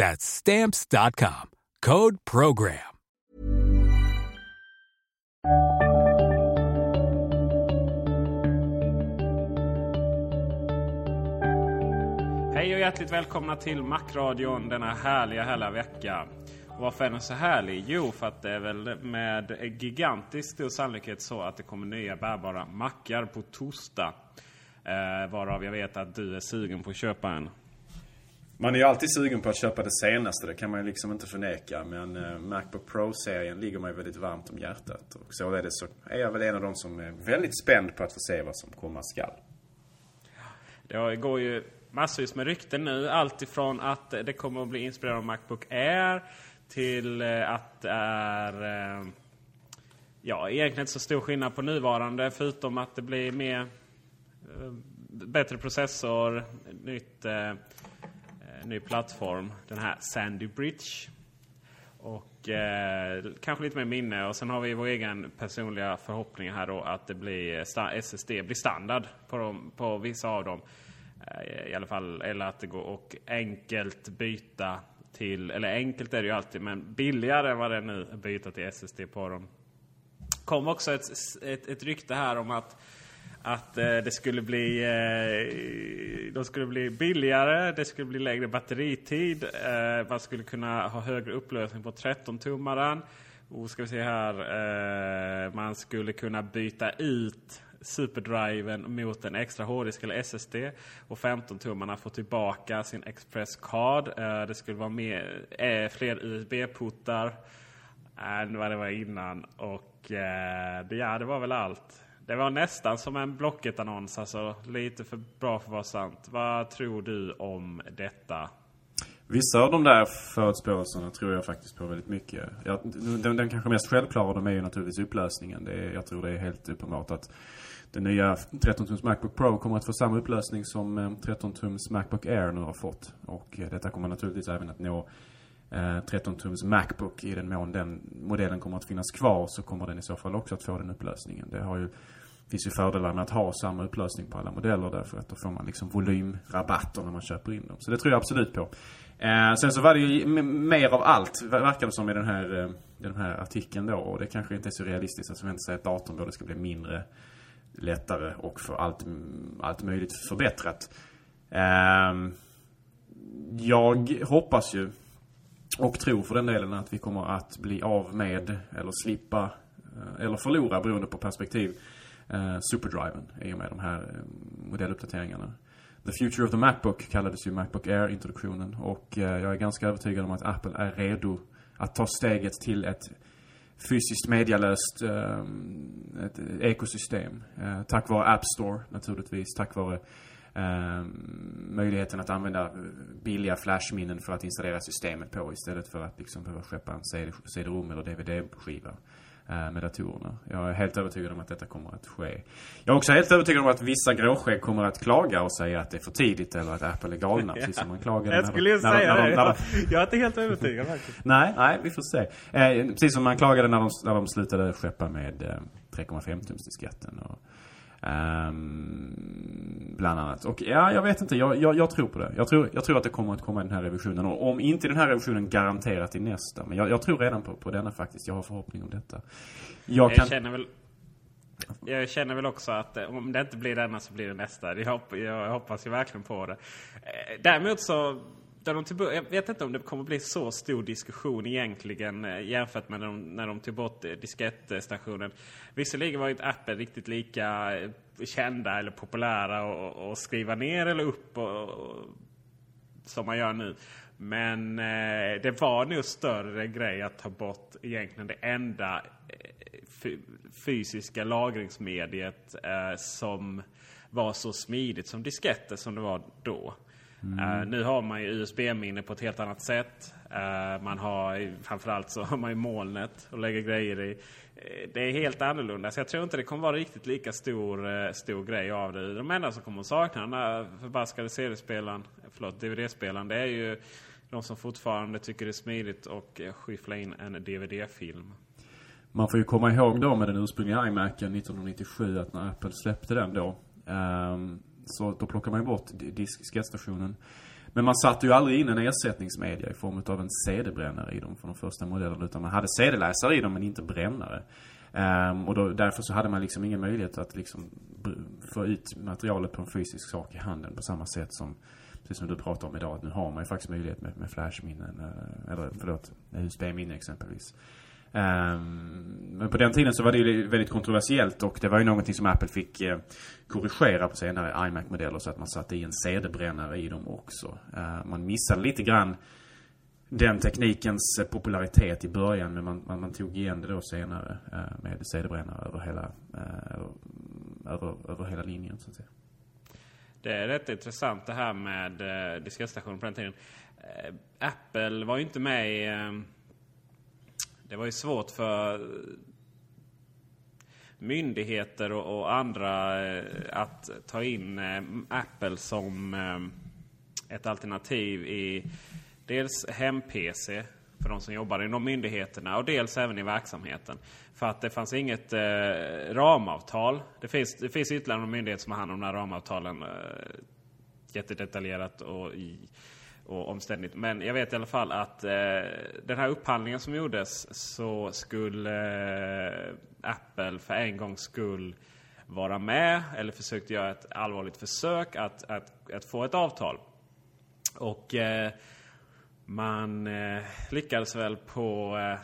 That's stamps.com. Code program. Hej och hjärtligt välkomna till Macradion denna härliga, härliga vecka. Och varför är den så härlig? Jo, för att det är väl med gigantisk stor sannolikhet så att det kommer nya bärbara mackar på torsdag. Eh, varav jag vet att du är sugen på att köpa en. Man är ju alltid sugen på att köpa det senaste, det kan man ju liksom inte förneka. Men eh, Macbook Pro-serien ligger mig väldigt varmt om hjärtat. Och således så är jag väl en av de som är väldigt spänd på att få se vad som komma skall. Det går ju massvis med rykten nu. Allt ifrån att det kommer att bli inspirerad av Macbook Air till eh, att det är... eh, Ja, egentligen inte så stor skillnad på nuvarande förutom att det blir mer... eh, Bättre processor, nytt, eh, ny plattform. Den här Sandy Bridge. Och eh, kanske lite mer minne. Och sen har vi vår egen personliga förhoppning här då att det blir SSD blir standard på, dem, på vissa av dem. Eh, I alla fall, eller att det går och enkelt byta till, eller enkelt är det ju alltid, men billigare än vad det är nu att byta till SSD på dem. kom också ett, ett, ett rykte här om att att eh, det skulle bli eh, de skulle bli billigare, det skulle bli lägre batteritid. Eh, man skulle kunna ha högre upplösning på 13-tummaren. Och ska vi se här. Eh, man skulle kunna byta ut superdriven mot en extra hårddisk eller SSD. Och 15-tummarna får tillbaka sin Express Card. Eh, det skulle vara mer, eh, fler USB-portar än vad det var innan. Och eh, det, ja, det var väl allt. Det var nästan som en Blocket-annons, alltså lite för bra för att vara sant. Vad tror du om detta? Vissa av de där förutspåelserna tror jag faktiskt på väldigt mycket. Jag, den, den kanske mest självklara av dem är ju naturligtvis upplösningen. Det är, jag tror det är helt uppenbart att den nya 13-tums Macbook Pro kommer att få samma upplösning som eh, 13-tums Macbook Air nu har fått. Och eh, detta kommer naturligtvis även att nå eh, 13-tums Macbook. I den mån den modellen kommer att finnas kvar så kommer den i så fall också att få den upplösningen. Det har ju finns ju fördelar med att ha samma upplösning på alla modeller därför att då får man liksom volymrabatter när man köper in dem. Så det tror jag absolut på. Eh, sen så var det ju mer av allt, verkar det som i den här, eh, i den här artikeln då. Och det kanske inte är så realistiskt alltså att förvänta sig att datorn både ska bli mindre, lättare och få allt, allt möjligt förbättrat. Eh, jag hoppas ju och tror för den delen att vi kommer att bli av med eller slippa eh, eller förlora beroende på perspektiv eh, superdriven i och med de här eh, modelluppdateringarna. The Future of the Macbook kallades ju Macbook Air-introduktionen och eh, jag är ganska övertygad om att Apple är redo att ta steget till ett fysiskt medialöst eh, ett ekosystem. Eh, tack vare App Store naturligtvis. Tack vare eh, möjligheten att använda billiga flashminnen för att installera systemet på istället för att liksom behöva skeppa en CD-rom eller DVD-skiva med datorerna. Jag är helt övertygad om att detta kommer att ske. Jag är också helt övertygad om att vissa gråskägg kommer att klaga och säga att det är för tidigt eller att Apple är galna. Precis som man klagade Jag skulle när, säga när, när, när, Jag är inte helt övertygad faktiskt. Nej, nej, vi får se. Eh, precis som man klagade när de, när de slutade skeppa med eh, 3,5 tums disketten och ehm, Bland annat. Och ja, jag vet inte. Jag, jag, jag, tror på det. Jag tror, jag tror att det kommer att komma i den här revisionen. Och om inte den här revisionen garanterat i nästa. Men jag, jag tror redan på, på denna faktiskt. Jag har förhoppning om detta. Jag, kan... känner väl... Jag känner väl också att eh, om det inte blir denna så blir det nästa. Jag, hopp, jag hoppas ju verkligen på det. Eh, Däremot så... Där de tog, jag vet inte om det kommer bli så stor diskussion egentligen eh, jämfört med när de, när de tog bort eh, diskettstationen. Visserligen var inte Apple riktigt lika eh, kända eller populära och, och skriva ner eller upp och, och, som man gör nu. Men eh, det var nog större grej att ta bort egentligen det enda fysiska lagringsmediet eh, som var så smidigt som disketter som det var då. Eh, nu har man ju USB-minne på ett helt annat sätt. Eh, man har framförallt så har man ju molnet och lägger grejer i. Eh, Det är helt annorlunda. Så jag tror inte det kommer vara riktigt lika stor, stor grej av det. De enda som kommer sakna den där förbaskade CD-spelaren, förlåt DVD-spelaren, det är ju de som fortfarande tycker det är smidigt och skyffla in en DVD-film. Man får ju komma ihåg då med den ursprungliga iMacen 1997 att när Apple släppte den då. ehm, så då plockar man ju bort di- Men man satte ju aldrig in en ersättningsmedia i form av en CD-brännare i dem för de första modellerna. Utan man hade CD-läsare i dem men inte brännare. Um, och då, därför så hade man liksom ingen möjlighet att liksom få ut materialet på en fysisk sak i handen på samma sätt som Precis som du pratar om idag, att nu har man ju faktiskt möjlighet med, med flashminnen, eh, eller förlåt, USB-minne exempelvis. Ehm, men på den tiden så var det ju väldigt kontroversiellt och det var ju någonting som Apple fick eh, korrigera på senare iMac-modeller så att man satte i en CD-brännare i dem också. Ehm, man missade lite grann den teknikens eh, popularitet i början men man, man, man tog igen det då senare eh, med CD-brännare över hela, över, över, hela linjen så att säga. Det är rätt intressant det här med eh, på den tiden. Apple var ju inte med i... Ehm, det var ju svårt för myndigheter och, och andra eh, att ta in eh, Apple som eh, ett alternativ i dels hem-PC för de som jobbar inom myndigheterna och dels även i verksamheten. För att det fanns inget eh, ramavtal. Det finns, det finns ytterligare någon myndighet som har hand om de här ramavtalen. Eh, jättedetaljerat och, i, och omständigt. Men jag vet i alla fall att eh, den här upphandlingen som gjordes så skulle eh, Apple för en gångs skull vara med eller försökte göra ett allvarligt försök att, att, att få ett avtal. Och eh, man eh, lyckades väl på eh,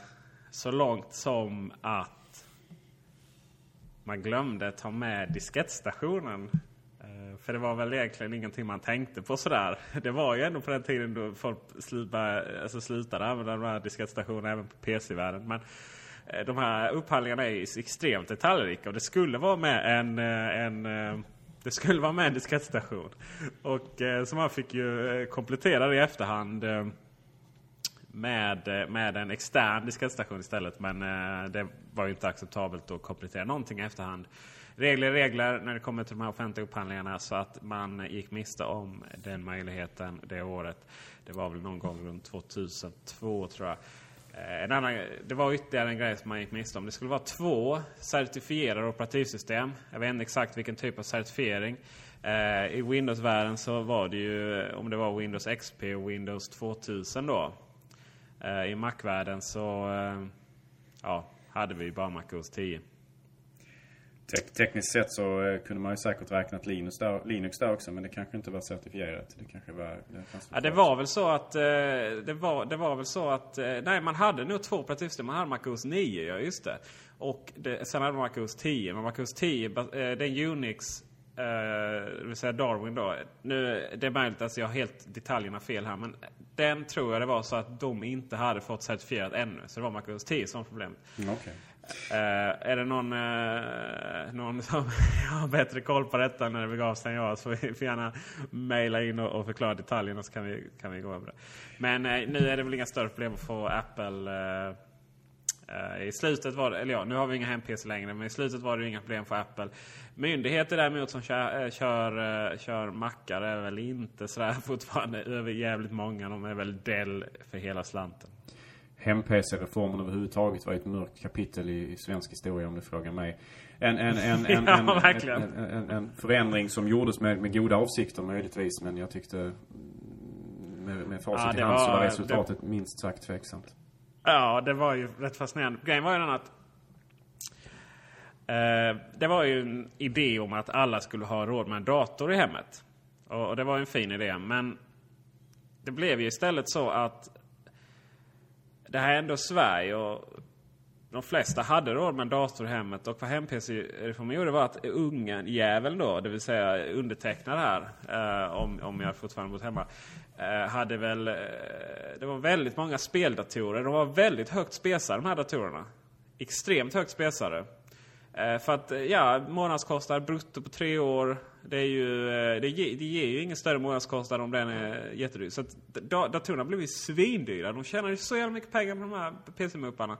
så långt som att man glömde ta med diskettstationen. Eh, för det var väl egentligen ingenting man tänkte på sådär. Det var ju ändå på den tiden då folk slutade, alltså slutade använda de här diskettstationerna även på PC-världen. Men eh, de här upphandlingarna är ju extremt detaljrika och det skulle vara med en, eh, en det skulle vara med en diskettstation. Och så man fick ju komplettera det i efterhand. Med, med en extern diskettstation istället. Men det var ju inte acceptabelt att komplettera någonting i efterhand. Regler är regler när det kommer till de här offentliga upphandlingarna. Så att man gick miste om den möjligheten det året. Det var väl någon gång runt 2002 tror jag. Eh, en annan, det var ytterligare en grej som man gick miste om. Det skulle vara två certifierade operativsystem. Jag vet inte exakt vilken typ av certifiering. Eh, I Windows-världen så var det ju om det var Windows XP och Windows 2000 då. Eh, I Mac-världen så ja, hade vi bara Mac OS 10. Tek- tekniskt sett så eh, kunde man ju säkert räknat Linux där, Linux där också men det kanske inte var certifierat. Det kanske var... Det, Ja, det var väl så att... Eh, det, var, det var väl så att... Eh, nej, man hade nog två operativsystem. Man hade Mac OS 9, ja just det. Och det, sen hade man Mac OS 10. Men Mac OS 10, bas- eh, det är en Unix det vill säga Darwin då. Nu, det är möjligt att jag har helt detaljerna fel här. Men den tror jag det var så att de inte hade fått certifierat ännu. Så det var MacOS 10 som var problemet. Mm, okay. Uh, är det någon, uh, någon som har bättre koll på detta när det begav sig än jag så får gärna mejla in och, och, förklara detaljerna så kan vi, kan vi gå över det. Men uh, nu är det väl inga större problem att få Apple i slutet var det, eller ja, nu har vi inga hem-PC längre, men i slutet var det inga problem för Apple. Myndigheter däremot som kör, kör, kör mackar är väl inte sådär fortfarande över jävligt många. De är väl Dell för hela slanten hem-PC-reformen överhuvudtaget var ett mörkt kapitel i, i, svensk historia om du frågar mig. En, en, en, en, ja, en, en, förändring som gjordes med, med goda avsikter möjligtvis. Men jag tyckte med, med facit ja, i hand så var resultatet det, minst sagt tveksamt. Ja, det var ju rätt fascinerande. Grejen var ju den att eh, det var ju en idé om att alla skulle ha råd med en dator i hemmet. Och, och det var ju en fin idé. Men det blev ju istället så att det här är ändå Sverige och de flesta hade råd med en dator i hemmet. Och vad hem-PC-reformen gjorde var att ungen, jäveln då, det vill säga undertecknad här, eh, om, om jag fortfarande bott hemma, eh, hade väl... Eh, det var väldigt många speldatorer. De var väldigt högt spesade de här datorerna. Extremt högt spesade. Eh, för att, ja, månadskostnad brutto på tre år. Det, är ju, eh, det, ger, det ger ju ingen större månadskostnad om den är jättedyr. Så att datorerna blev ju svindyra. De tjänar ju så jävla mycket pengar på de här PC-mupparna.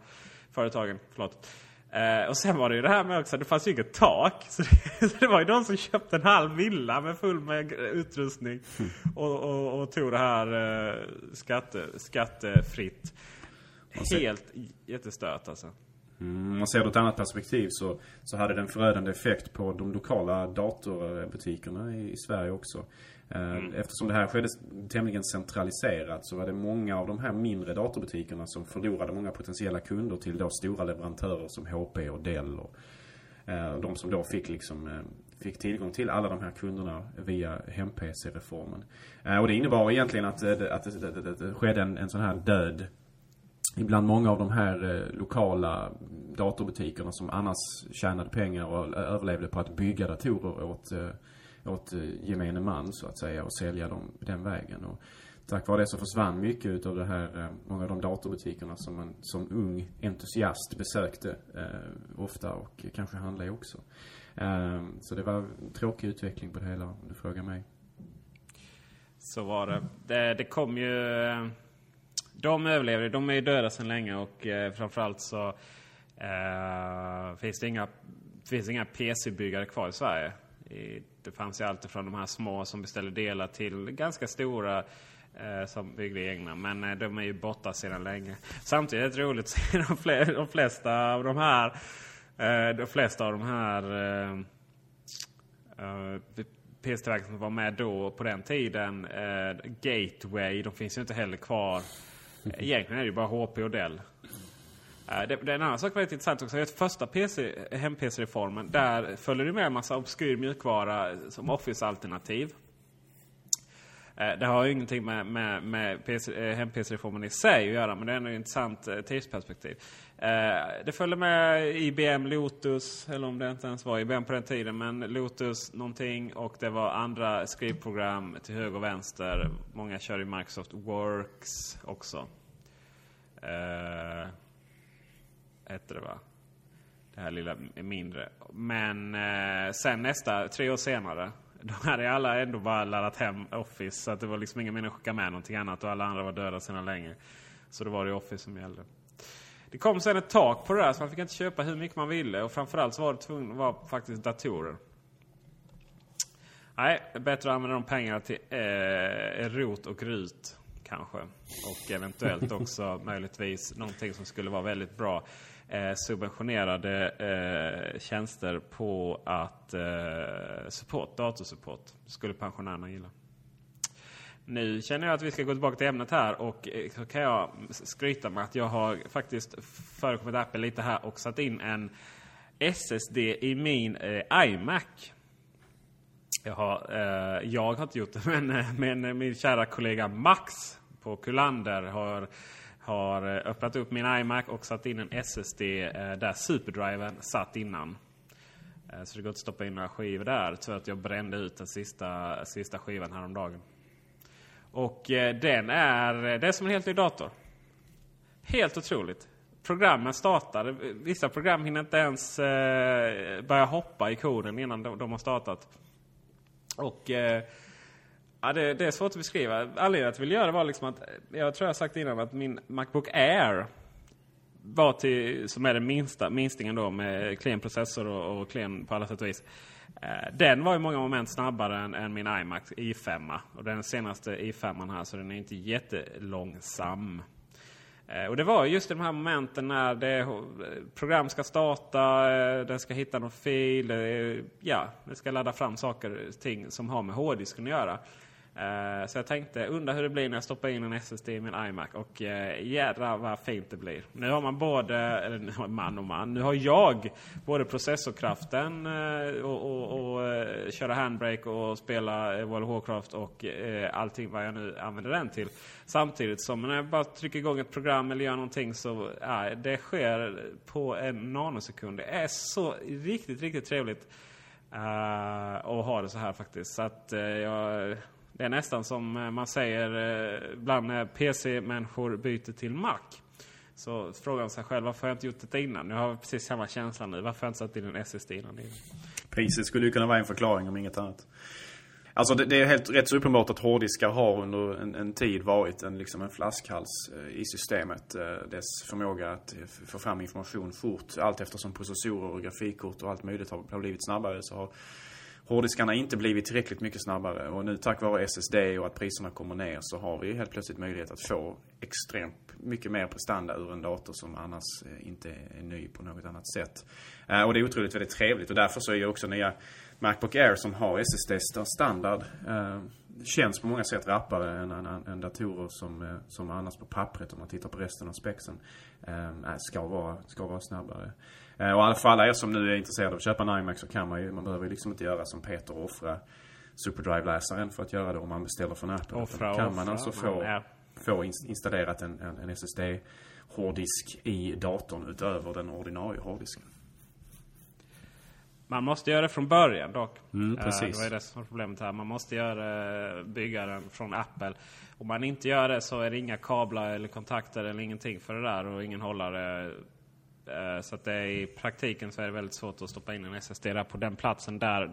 Företagen, förlåt. Eh, och sen var det ju det här med också, det fanns ju inget tak. Så det, så det var ju de som köpte en halv villa med full med utrustning. Mm. Och, och, och, tog det här eh, skatte, skattefritt. Helt jättestört alltså. Mm, om man ser det ur ett annat perspektiv så, så hade det en förödande effekt på de lokala datorbutikerna i, i Sverige också. Eh, mm. Eftersom det här skedde tämligen centraliserat så var det många av de här mindre datorbutikerna som förlorade många potentiella kunder till då stora leverantörer som HP och Dell och eh, de som då fick liksom eh, fick tillgång till alla de här kunderna via hem-PC-reformen. Och det innebar egentligen att, att, att, att, att, att det skedde en, en sån här död ibland många av de här eh, lokala datorbutikerna som annars tjänade pengar och överlevde på att bygga datorer åt, eh, åt eh, gemene man så att säga och sälja dem den vägen. Och tack vare det så försvann mycket utav det här, många av de datorbutikerna som man som ung entusiast besökte eh, ofta och kanske handlade också. Eh, så det var en tråkig utveckling på det hela om du frågar mig. Så var det. Det, det kom ju de överlever. De är ju döda sedan länge och eh, framförallt så eh, finns det inga, finns inga PC-byggare kvar i Sverige. I, det fanns ju allt från de här små som beställde delar till ganska stora eh, som byggde egna. Men eh, de är ju borta sedan länge. Samtidigt är det roligt att se de, fler, de flesta av de här eh, de flesta av de här eh, eh PC-tillverkarna som var med då på den tiden. Eh, Gateway, de finns ju inte heller kvar. Eh, egentligen är det ju bara HP och Dell. Eh, det, det är en annan sak väldigt intressant också. Att första PC, hem-PC-reformen, där följer det med en massa obskyr mjukvara som Office-alternativ. Eh, det har ju ingenting med, med, med eh, hem-PC-reformen i sig att göra, men det är ändå ett intressant eh, tidsperspektiv. Det följde med IBM Lotus, eller om det inte ens var IBM på den tiden, men Lotus någonting och det var andra skrivprogram till höger och vänster. Många kör Microsoft Works också. Hette det va? Det här lilla mindre. Men sen nästa, tre år senare. Då hade alla ändå bara laddat hem Office. Så att det var liksom ingen mening att skicka med någonting annat. Och alla andra var döda sedan länge. Så då var det Office som gällde. Det kom sen ett tak på det där så man fick inte köpa hur mycket man ville. Och framförallt så var det tvungen att vara faktiskt datorer. Nej, bättre att använda de pengarna till eh, rot och rut kanske. Och eventuellt också möjligtvis någonting som skulle vara väldigt bra. Eh, subventionerade eh, tjänster på att eh, support, datorsupport. Skulle pensionärerna gilla. Nu känner jag att vi ska gå tillbaka till ämnet här och eh, så kan jag skryta med att jag har faktiskt förekommit Apple lite här och satt in en SSD i min eh, iMac. Jag har, eh, jag har inte gjort det, men, eh, men eh, min kära kollega Max på Kullander har, har eh, öppnat upp min iMac och satt in en SSD eh, där superdriven satt innan. Eh, så det går inte att stoppa in några skivor där. Tyvärr att jag brände ut den sista, sista skivan häromdagen. Och eh, den är, det är som en helt ny dator. Helt otroligt. Programmen startar. Vissa program hinner inte ens eh, börja hoppa i koden innan de, de har startat. Och eh, ja, det, det, är svårt att beskriva. Anledningen till att jag ville göra det var liksom att, jag tror jag sagt innan att min Macbook Air var till, som är den minsta minstingen då med klen processor och, och klen på alla sätt och vis. Eh, den var i många moment snabbare än, än min iMac i5. Och den senaste i5 här så den är inte jättelångsam. Eh, och det var just i de här momenten när det, eh, program ska starta, eh, den ska hitta någon fil, ja, den ska ladda fram saker ting som har med hårddisken att göra. Uh, så jag tänkte, undra hur det blir när jag stoppar in en SSD i min iMac. Och eh, uh, jädrar vad fint det blir. Nu har man både, eller man och man, nu har jag både processorkraften uh, och, och, och uh, köra handbrake och spela World of Warcraft och uh, allting vad jag nu använder den till. Samtidigt som när jag bara trycker igång ett program eller gör någonting så ja, det sker på en nanosekund. Det är så riktigt, riktigt trevligt. Uh, att ha det så här faktiskt. Så att jag det är nästan som eh, man säger eh, bland när PC-människor byter till Mac. Så frågar man sig själv varför har jag inte gjort det innan? Nu har jag precis samma känsla nu. Varför har jag inte satt in en SSD innan? Priset skulle ju kunna vara en förklaring om inget annat. Alltså det, det är helt rätt så uppenbart att hårddiskar har under en, en, tid varit en, liksom en flaskhals eh, i systemet. Dess förmåga att få fram information fort. Allt eftersom processorer och grafikkort och allt möjligt har, har blivit snabbare så har hårddiskarna inte blivit tillräckligt mycket snabbare. Och nu tack vare SSD och att priserna kommer ner så har vi helt plötsligt möjlighet att få extremt mycket mer prestanda ur en dator som annars eh, inte är ny på något annat sätt. Eh, och det är otroligt väldigt trevligt och därför så är ju också nya Macbook Air som har SSD standard eh, känns på många sätt rappare än, än, än datorer som, som annars på pappret om man tittar på resten av spexen ska vara, ska vara snabbare. Eh, och för alla er som nu är intresserade av att köpa en iMac så kan man ju, man behöver liksom inte göra som Peter och offra SuperDrive-läsaren för att göra det om man beställer från Apple. Offra, kan offra, man alltså få, ja. få installerat en, en, en SSD-hårddisk i datorn utöver den ordinarie hårddisken. Man måste göra det från början dock. Mm, precis. det var det som var problemet här. Man måste göra, bygga den från Apple. Om man inte gör det så är det inga kablar eller kontakter eller ingenting för det där och ingen hållare Eh, Eh, så att det är, i praktiken så är det väldigt svårt att stoppa in en SSD där på den platsen där.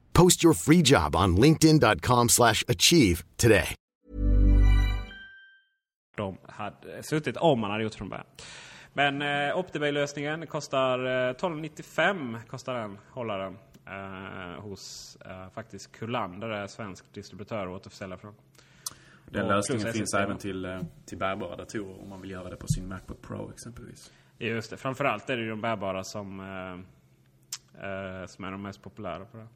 Post your free job on linkedin.com/achieve today. De hade suttit om man hade gjort från början. Men eh, Optibay-lösningen kostar eh, 1295 kostar den hållaren eh, hos eh, faktiskt Kullander, svensk distributör och återförsäljare från. Den lösningen finns även till, eh, till bärbara datorer om man vill göra det på sin Macbook Pro exempelvis. Just det. Framförallt är det ju de bärbara som, eh, eh, som är de mest populära på det.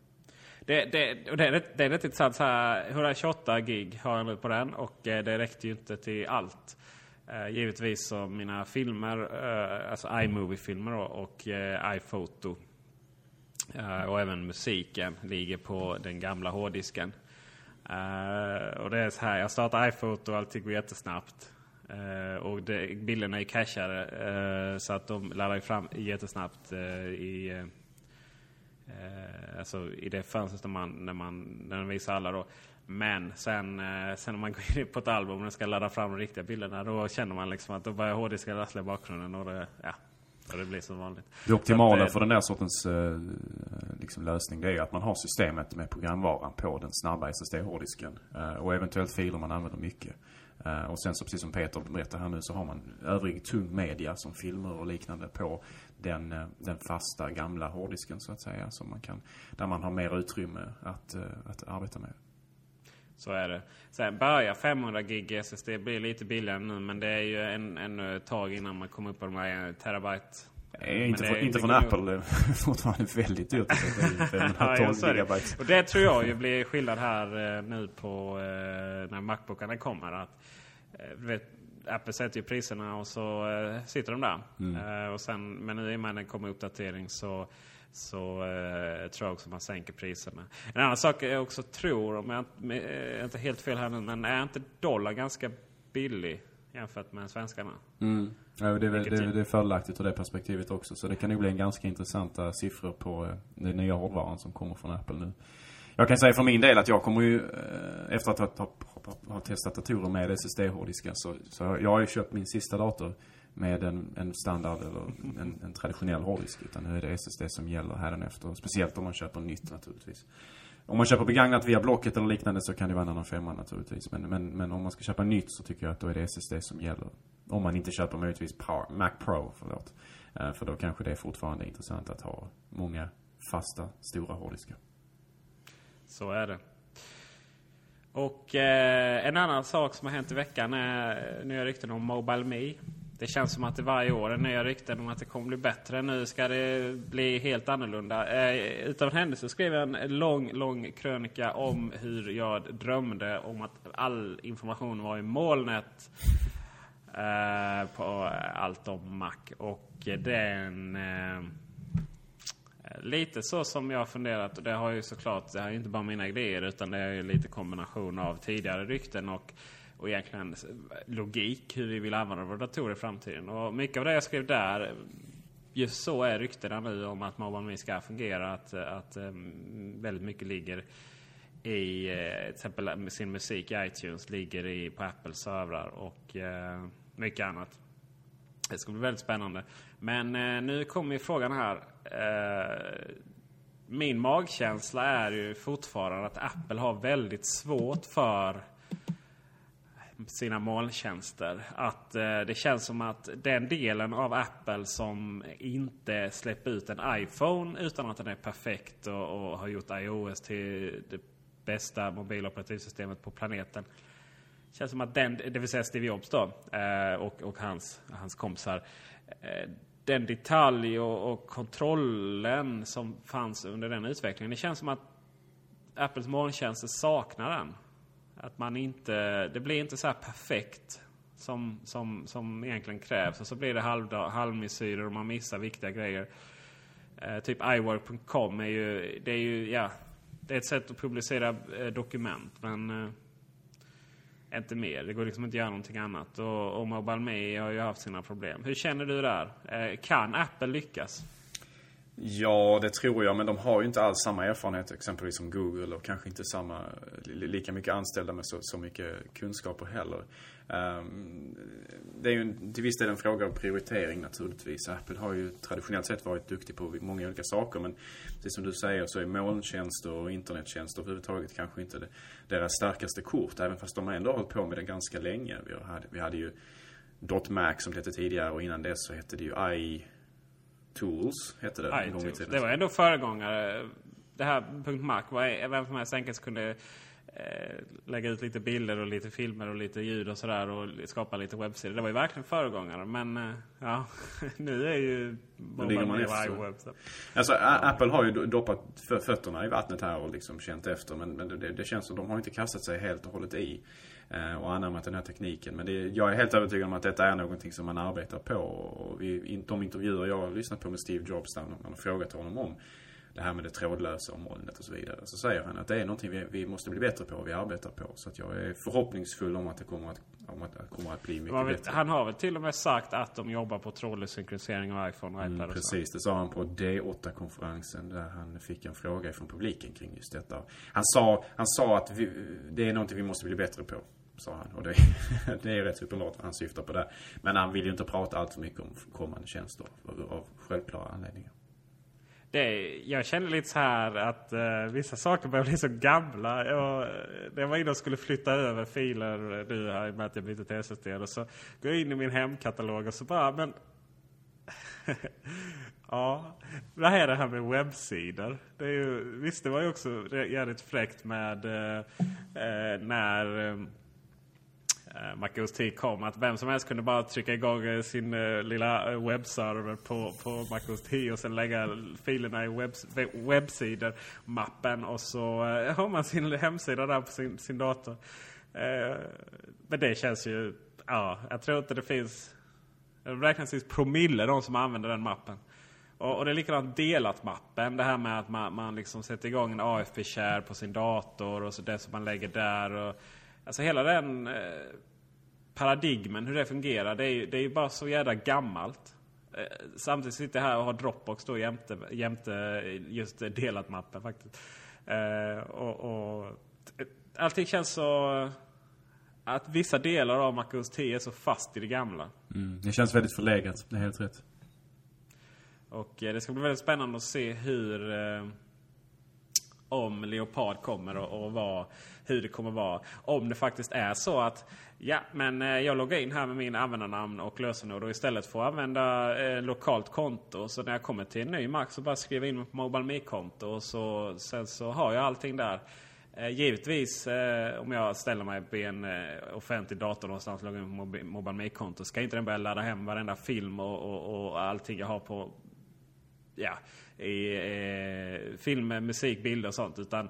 Det, det, och det, är, rätt, det är rätt intressant. Så här, 128 gig har jag nu på den och eh, det räckte ju inte till allt. Eh, givetvis som mina filmer, eh, alltså iMovie-filmer och, iPhoto och även musiken ligger på den gamla hårddisken. Och det är så här, jag startar iPhoto och allting går jättesnabbt. Uh, och det, bilderna är cashade uh, så att de laddar fram jättesnabbt i, alltså i det fönstret när man, när man, när man visar alla då. Men sen, sen när man går in på ett album och ska ladda fram de riktiga bilderna då känner man liksom att då börjar hårddisken rassla i bakgrunden och det, ja, och det blir som vanligt. Det optimala för den där sortens liksom, lösning. Det är att man har systemet med programvaran på den snabba SSD-hårddisken. Eh, och eventuellt filer man använder mycket. Eh, och sen så precis som Peter berättar här nu så har man övrig tung media som filmer och liknande på den, eh, den fasta gamla hårddisken så att säga. Som man kan, där man har mer utrymme att, att arbeta med. Så är det. Sen börjar 500 gig SSD bli lite billigare nu men det är ju en, en tag innan man kommer upp på de här terabyte Nej, inte, för, inte från Apple. Det fortfarande väldigt dyrt. ja, 12 gigabyte. Och det tror jag ju blir skillnad här eh, nu på eh, när Macbookarna kommer. Att, eh, vet, Apple sätter ju priserna och så sitter de där. Mm. och sen, men nu i och med det kommer uppdatering så så eh, tror jag också man sänker priserna. En annan sak jag också tror, om jag, inte helt fel här nu, men är inte dollar ganska billig jämfört med svenskarna? Mm. Ja, det, är, det, det, det är fördelaktigt ur det perspektivet också. Så det kan nog bli en ganska intressanta siffror på eh, den nya hårdvaran som kommer från Apple nu. Jag kan säga för min del att jag kommer ju, eh, efter att ha, har testat datorer med SSD-hårddiskar, så, så jag har ju köpt min sista dator med en, en standard eller en, en traditionell hårddisk. Utan nu är det SSD som gäller hädanefter. Speciellt om man köper nytt naturligtvis. Om man köper begagnat via Blocket eller liknande så kan det vara en annan femma naturligtvis. Men, men, men om man ska köpa nytt så tycker jag att då är det SSD som gäller. Om man inte köper möjligtvis Power, Mac Pro, förlåt. Uh, för då kanske det är fortfarande intressant att ha många fasta, stora hårddiskar. Så är det. Och eh, en annan sak som har hänt i veckan är nya rykten om Mobile Me. Det känns som att det varje år är nya rykten om att det kommer bli bättre. Nu ska det bli helt annorlunda. Eh, utav en händelse skrev jag en lång, lång krönika om hur jag drömde om att all information var i molnet. Eh, på allt om Mac. Och den... Eh, Eh, lite så som jag har funderat. Och det har ju såklart, det här är inte bara mina idéer utan det är ju lite kombination av tidigare rykten och och egentligen logik hur vi vill använda våra datorer i framtiden. Och mycket av det jag skrev där, just så är ryktena nu om att MobileMe ska fungera. Att, att ehm, väldigt mycket ligger i eh, till exempel sin musik i iTunes ligger i, på Apples servrar och eh, mycket annat. Det ska bli väldigt spännande. Men eh, nu kommer ju frågan här. Eh, min magkänsla är ju fortfarande att Apple har väldigt svårt för sina molntjänster. Att eh, det känns som att den delen av Apple som inte släpper ut en iPhone utan att den är perfekt och, och har gjort iOS till det bästa mobiloperativsystemet på planeten. Känns som att den, det vill säga Steve Jobs då eh, och, och hans, hans kompisar. Eh, den detalj och, och kontrollen som fanns under den utvecklingen. Det känns som att Apples molntjänster saknar den. Att man inte, det blir inte så perfekt som, som, som egentligen krävs. Och så blir det halv, halvmesyrer och man missar viktiga grejer. Eh, typ iWork.com är ju, det är ju, ja, det är ett sätt att publicera eh, dokument. Men eh, inte mer. Det går liksom inte att göra någonting annat. Och, och Mobile Me har ju haft sina problem. Hur känner du där? Eh, kan Apple lyckas? Ja, det tror jag. Men de har ju inte alls samma erfarenhet exempelvis som Google och kanske inte samma, lika mycket anställda med så, så mycket kunskaper heller. Um, det är ju en, till viss del en fråga om prioritering naturligtvis. Apple har ju traditionellt sett varit duktig på många olika saker men precis som du säger så är molntjänster och internettjänster överhuvudtaget kanske inte det, deras starkaste kort. Även fast de ändå har hållit på med det ganska länge. Vi hade, vi hade ju .Mac som det hette tidigare och innan dess så hette det ju i Tools hette det en gång i tiden. Det var ändå föregångare. Det här .mac var vem som helst enkelt kunde lägga ut lite bilder och lite filmer och lite ljud och sådär och skapa lite webbsidor. Det var ju verkligen föregångare. Men eh, ja, nu är ju nu ligger man efter. Alltså. Apple har ju doppat fötterna i vattnet här och liksom känt efter. Men, men det, det, känns som de har inte kastat sig helt och hållet i eh, och anammat den här tekniken. Men det, jag är helt övertygad om att detta är någonting som man arbetar på. Och vi, de intervjuer jag har lyssnat på med Steve Jobs där man har frågat honom om det här med det trådlösa och molnet och så vidare. Så säger han att det är någonting vi, vi måste bli bättre på och vi arbetar på. Så att jag är förhoppningsfull om att det kommer att, om att, det kommer att bli mycket vet, bättre. Han har väl till och med sagt att de jobbar på trådlös synkronisering av iPhone och iPad mm, Precis, det sa han på D8-konferensen där han fick en fråga från publiken kring just detta. Han sa, han sa att vi, det är någonting vi måste bli bättre på sa han. Och det, det är rätt uppenbart vad han syftar på där. Men han vill ju inte prata allt för mycket om kommande tjänster av, av självklara anledningar det, jag känner lite så här att eh, vissa saker börjar bli så gamla. Jag, jag var inne och skulle flytta över filer nu här i och med att jag bytte till SSD. Och så går jag in i min hemkatalog och så bara, men... ja, vad är det här med webbsidor? Det är ju, visst, det var ju också jävligt fräckt med eh, eh när Eh, eh, MacOS 10 kom. Att vem som helst kunde bara trycka igång eh, sin eh, lilla eh, webbserver på, på MacOS 10 och sen lägga filerna i webbs, webbsidor-mappen. Och så eh, har man sin hemsida där på sin, sin dator. Eh, men det känns ju... Ja, jag tror inte det finns... Det räknas i promille de som använder den mappen. Och, och, det är likadant delat-mappen. Det här med att man, man liksom sätter igång en AFP-share på sin dator och så det som man lägger där. Och, Alltså hela den eh, paradigmen, hur det fungerar, det är, ju, det är ju bara så jävla gammalt. Eh, samtidigt sitter jag här och har Dropbox då jämte, jämte just delat mappen faktiskt. Eh, och, och, allting känns så... Att vissa delar av MacOS 10 är så fast i det gamla. Mm, det känns väldigt förlegat, det är helt rätt. Och eh, det ska bli väldigt spännande att se hur... Om Leopard kommer och, och vad, hur det kommer vara. Om det faktiskt är så att ja, men eh, jag loggar in här med min användarnamn och lösenord och istället får använda eh, lokalt konto. Så när jag kommer till en ny Mac så bara skriver jag in mig på MobileMe-konto och så, sen så har jag allting där. Eh, givetvis eh, om jag ställer mig på en eh, offentlig dator någonstans och loggar in på MobileMe-konto ska inte den börja ladda hem varenda film och, och, och allting jag har på ja, i eh, film, musik, bilder och sånt. Utan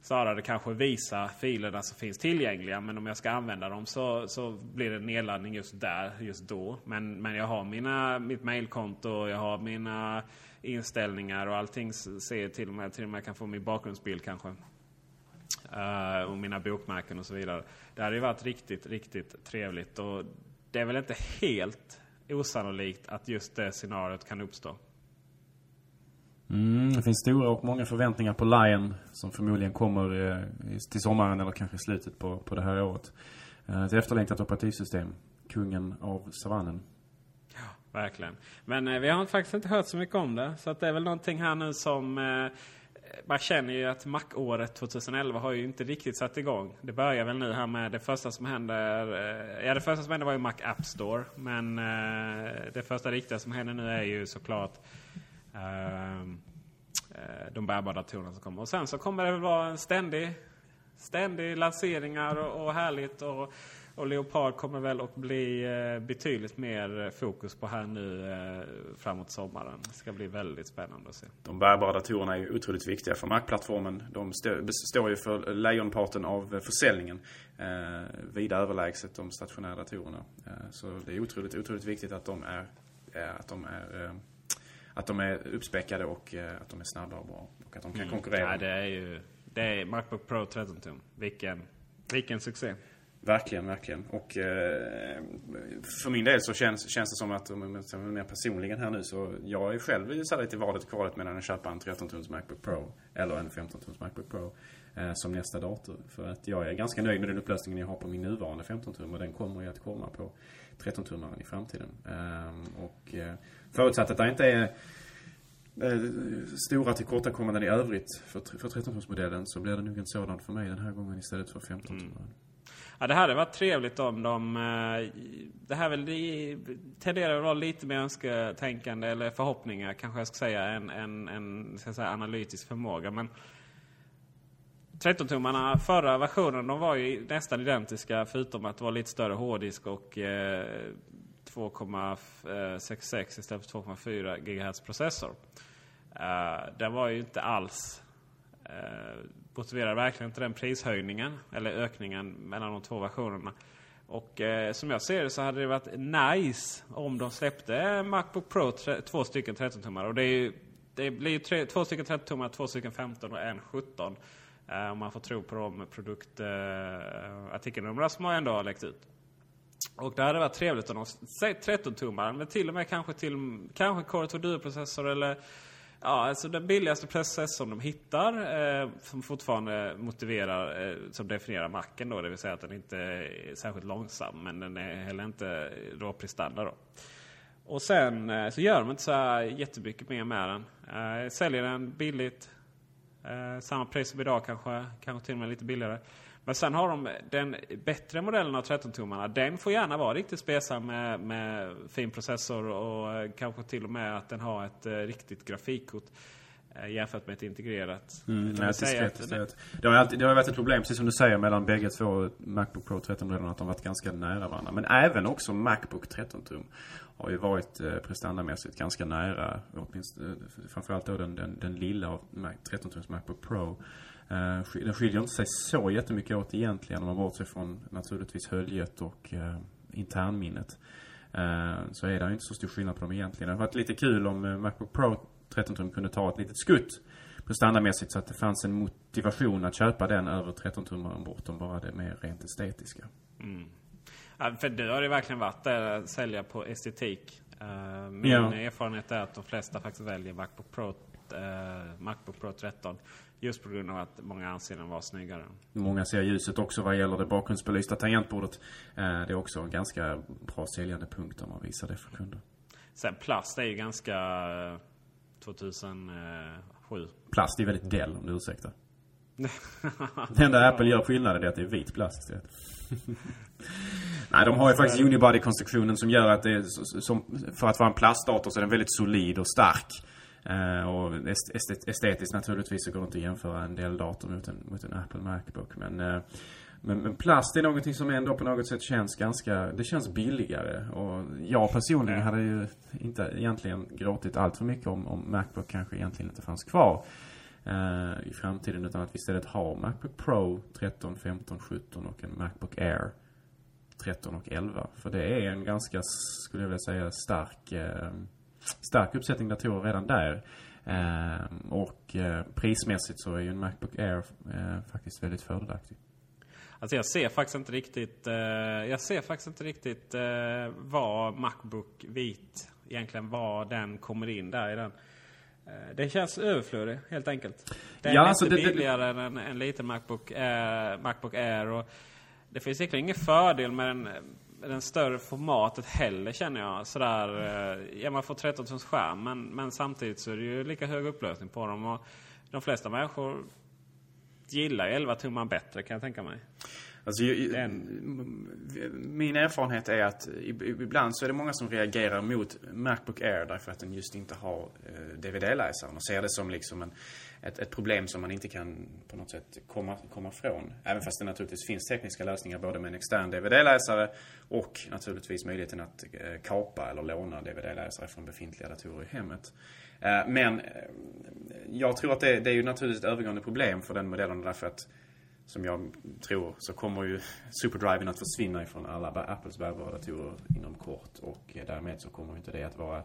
snarare kanske visa filerna som finns tillgängliga. Men om jag ska använda dem så, så blir det nedladdning just där, just då. Men, men jag har mina, mitt mailkonto, jag har mina inställningar och allting ser till och med, till och med kan få min bakgrundsbild kanske. Uh, och mina bokmärken och så vidare. Det hade ju varit riktigt, riktigt trevligt. Och det är väl inte helt osannolikt att just det scenariot kan uppstå. Mm, det finns stora och många förväntningar på Lion som förmodligen kommer eh, till sommaren eller kanske slutet på, på det här året. Eh, ett efterlängtat operativsystem. Kungen av savannen. Ja, verkligen. Men eh, vi har faktiskt inte hört så mycket om det. Så att det är väl någonting här nu som... Eh, man känner ju att Mac-året 2011 har ju inte riktigt satt igång. Det börjar väl nu här med det första som händer. Eh, ja, det första som hände var ju Mac App Store. Men eh, det första riktiga som händer nu är ju såklart Ehm, eh, de bärbara datorerna som kommer. Och sen så kommer det väl vara en ständig, ständig lanseringar och, och härligt. Och, och Leopard kommer väl att bli eh, betydligt mer fokus på här nu eh, framåt sommaren. Det ska bli väldigt spännande att se. De bärbara datorerna är ju otroligt viktiga för Mac-plattformen. De står ju för lejonparten av försäljningen. Eh, vida överlägset de stationära datorerna. Eh, så det är otroligt, otroligt viktigt att de är, att de är eh, att de är uppspäckade och eh, att de är snabba och bra. Och att de kan mm. konkurrera. Ja, det är ju... Det är Macbook Pro 13 tum. Vilken, vilken succé. Verkligen, verkligen. Och eh, för min del så känns, känns det som att, om jag mer personligen här nu, så jag är själv så lite i valet kvalet mellan att köpa en 13-tums Macbook Pro eller en 15-tums Macbook Pro eh, som nästa dator. För att jag är ganska nöjd med den upplösningen jag har på min nuvarande 15-tum och den kommer ju att komma på 13-tummaren i framtiden. Eh, och eh, Förutsatt att det inte är eh, stora tillkortakommanden i övrigt för, för 13-tumsmodellen så blir det nog en sådan för mig den här gången istället för 15 mm. Ja, det hade varit trevligt om de... Eh, det här väl det tenderar att vara lite mer önsketänkande eller förhoppningar kanske jag ska säga än en, en, ska säga, analytisk förmåga. Men 13-tummarna, förra versionen, de var ju nästan identiska förutom att det var lite större hårddisk och eh, 2,66 istället för 2,4 GHz processor. Uh, den var ju inte alls eh, motiverar verkligen inte den prishöjningen eller ökningen mellan de två versionerna. Och eh, som jag ser det så hade det varit nice om de släppte Macbook Pro två stycken 13-tummar. Och det, är ju, det blir ju tre, två stycken 13-tummar, två stycken 15 och en 17. Eh, om man får tro på de produktartikelnumren eh, som jag ändå har läckt ut. Och det hade varit trevligt om de 13-tummaren, men till och med kanske till kanske Core 2 Duo-processor eller Ja, alltså den billigaste processorn de hittar eh, som fortfarande motiverar, eh, som definierar macken då, det vill säga att den inte är särskilt långsam men den är heller inte råprestanda då. Och sen eh, så gör de inte så här jättemycket mer med den. Eh, säljer den billigt. Eh, samma pris som idag kanske, kanske till och med lite billigare. Men sen har de den bättre modellen av 13-tummarna. Den får gärna vara riktigt spesam med, med fin processor och eh, kanske till och med att den har ett eh, riktigt grafikkort eh, jämfört med ett integrerat. Mm, säga diskret istället. Det har, alltid, det har varit ett problem, precis som du säger, mellan bägge två Macbook Pro 13-modellerna. Att de varit ganska nära varandra. Men även också Macbook 13-tum har ju varit eh, prestandamässigt ganska nära. Åtminstone, framförallt då den, den, den lilla av Mac, 13-tums Macbook Pro. Eh, den skiljer inte sig så jättemycket åt egentligen om man bortser från naturligtvis höljet och eh, internminnet. Eh, så är det inte så stor skillnad på dem egentligen. Det hade varit lite kul om Macbook Pro 13 tum kunde ta ett litet skutt prestandamässigt så att det fanns en motivation att köpa den över 13 tummaren bortom bara det mer rent estetiska. Ja, för du har ju verkligen varit där att sälja på estetik. Min Ja. erfarenhet är att de flesta faktiskt väljer Macbook Pro, Macbook Pro 13. Just på grund av att många anser den vara snyggare. Många ser ljuset också vad gäller det bakgrundsbelysta tangentbordet. Eh, det är också en ganska bra säljande punkt om man visar det för kunder. Sen plast är ju ganska eh, 2007. Plast är väldigt Dell om du ursäktar. det enda Apple gör skillnaden är att det är vit plast. Nej, de har ju faktiskt unibody-konstruktionen som gör att det är, som, för att vara en plastdator så är den väldigt solid och stark. Eh, och estet, estetiskt naturligtvis så går det inte att jämföra en del dator mot en, mot en Apple Macbook. Men, eh, men, men plast är någonting som ändå på något sätt känns ganska, det känns billigare. Och jag personligen hade ju inte egentligen gråtit allt för mycket om, om Macbook kanske egentligen inte fanns kvar eh, i framtiden. Utan att vi istället har Macbook Pro 13, 15, 17 och en Macbook Air 13 och 11. För det är en ganska, skulle jag vilja säga, stark, eh, stark uppsättning datorer redan där. Eh, och eh, prismässigt så är ju en Macbook Air eh, faktiskt väldigt fördelaktig. Alltså jag ser faktiskt inte riktigt, eh, jag ser faktiskt inte riktigt var Macbook vit egentligen var den kommer in där i den. Det känns överflödig helt enkelt. Den Ja, är alltså inte det- det- billigare än en, en liten Macbook, Macbook Air. Och det finns säkert ingen fördel med den, den större formatet heller känner jag. Sådär, eh, ja man får 13 tums skärm men, men samtidigt så är det ju lika hög upplösning på dem. Och de flesta människor gillar ju 11 tummar bättre kan jag tänka mig. Alltså, min erfarenhet är att ib- ibland så är det många som reagerar mot Macbook Air därför att den just inte har eh, DVD-läsaren och ser det som liksom en, ett, ett problem som man inte kan på något sätt komma, komma från. Även fast det naturligtvis finns tekniska lösningar både med en extern DVD-läsare och naturligtvis möjligheten att eh, kapa eller låna DVD-läsare från befintliga datorer i hemmet. Eh, Men eh, jag tror att det, det är ju naturligtvis ett övergående problem för den modellen därför att som jag tror så kommer ju SuperDriven att försvinna ifrån alla Apples bärbara datorer inom kort och eh, därmed så kommer inte det att vara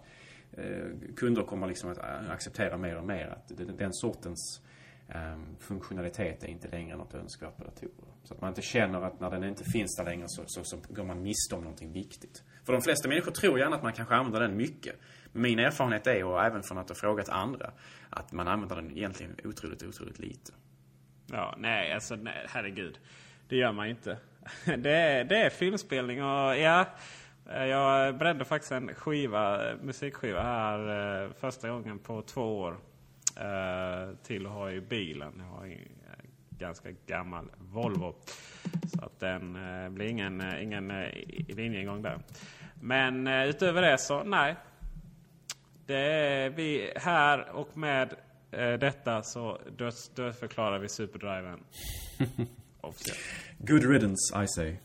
Eh, kunder kommer liksom att eh, acceptera mer och mer att den, sortens ehm, funktionalitet är inte längre något önskvärt på datorer. Så att man inte känner att när den inte finns där längre så, så, så går man miste om någonting viktigt. För de flesta människor tror gärna att man kanske använder den mycket. Min erfarenhet är, och även från att ha frågat andra, att man använder den egentligen otroligt, otroligt lite. Ja, nej, alltså nej, herregud. Det gör man ju inte. Det är, det är filmspelning och ja eh, Jag brände faktiskt en skiva, eh, musikskiva här eh, första gången på två år. Till att ha i bilen. Jag har en ganska gammal Volvo. Så att den blir ingen, ingen linjeingång där. Men utöver det så, nej. Det är vi här och med detta så döds, dödförklarar vi Superdriven. Good riddance, I say.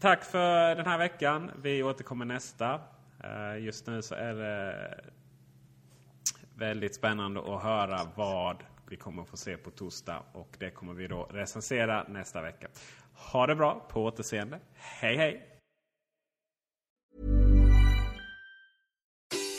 Tack för den här veckan. Vi återkommer nästa. Eh, just nu så är det väldigt spännande att höra vad vi kommer att få se på torsdag. Och det kommer vi då recensera nästa vecka. Ha det bra, på återseende. Hej hej!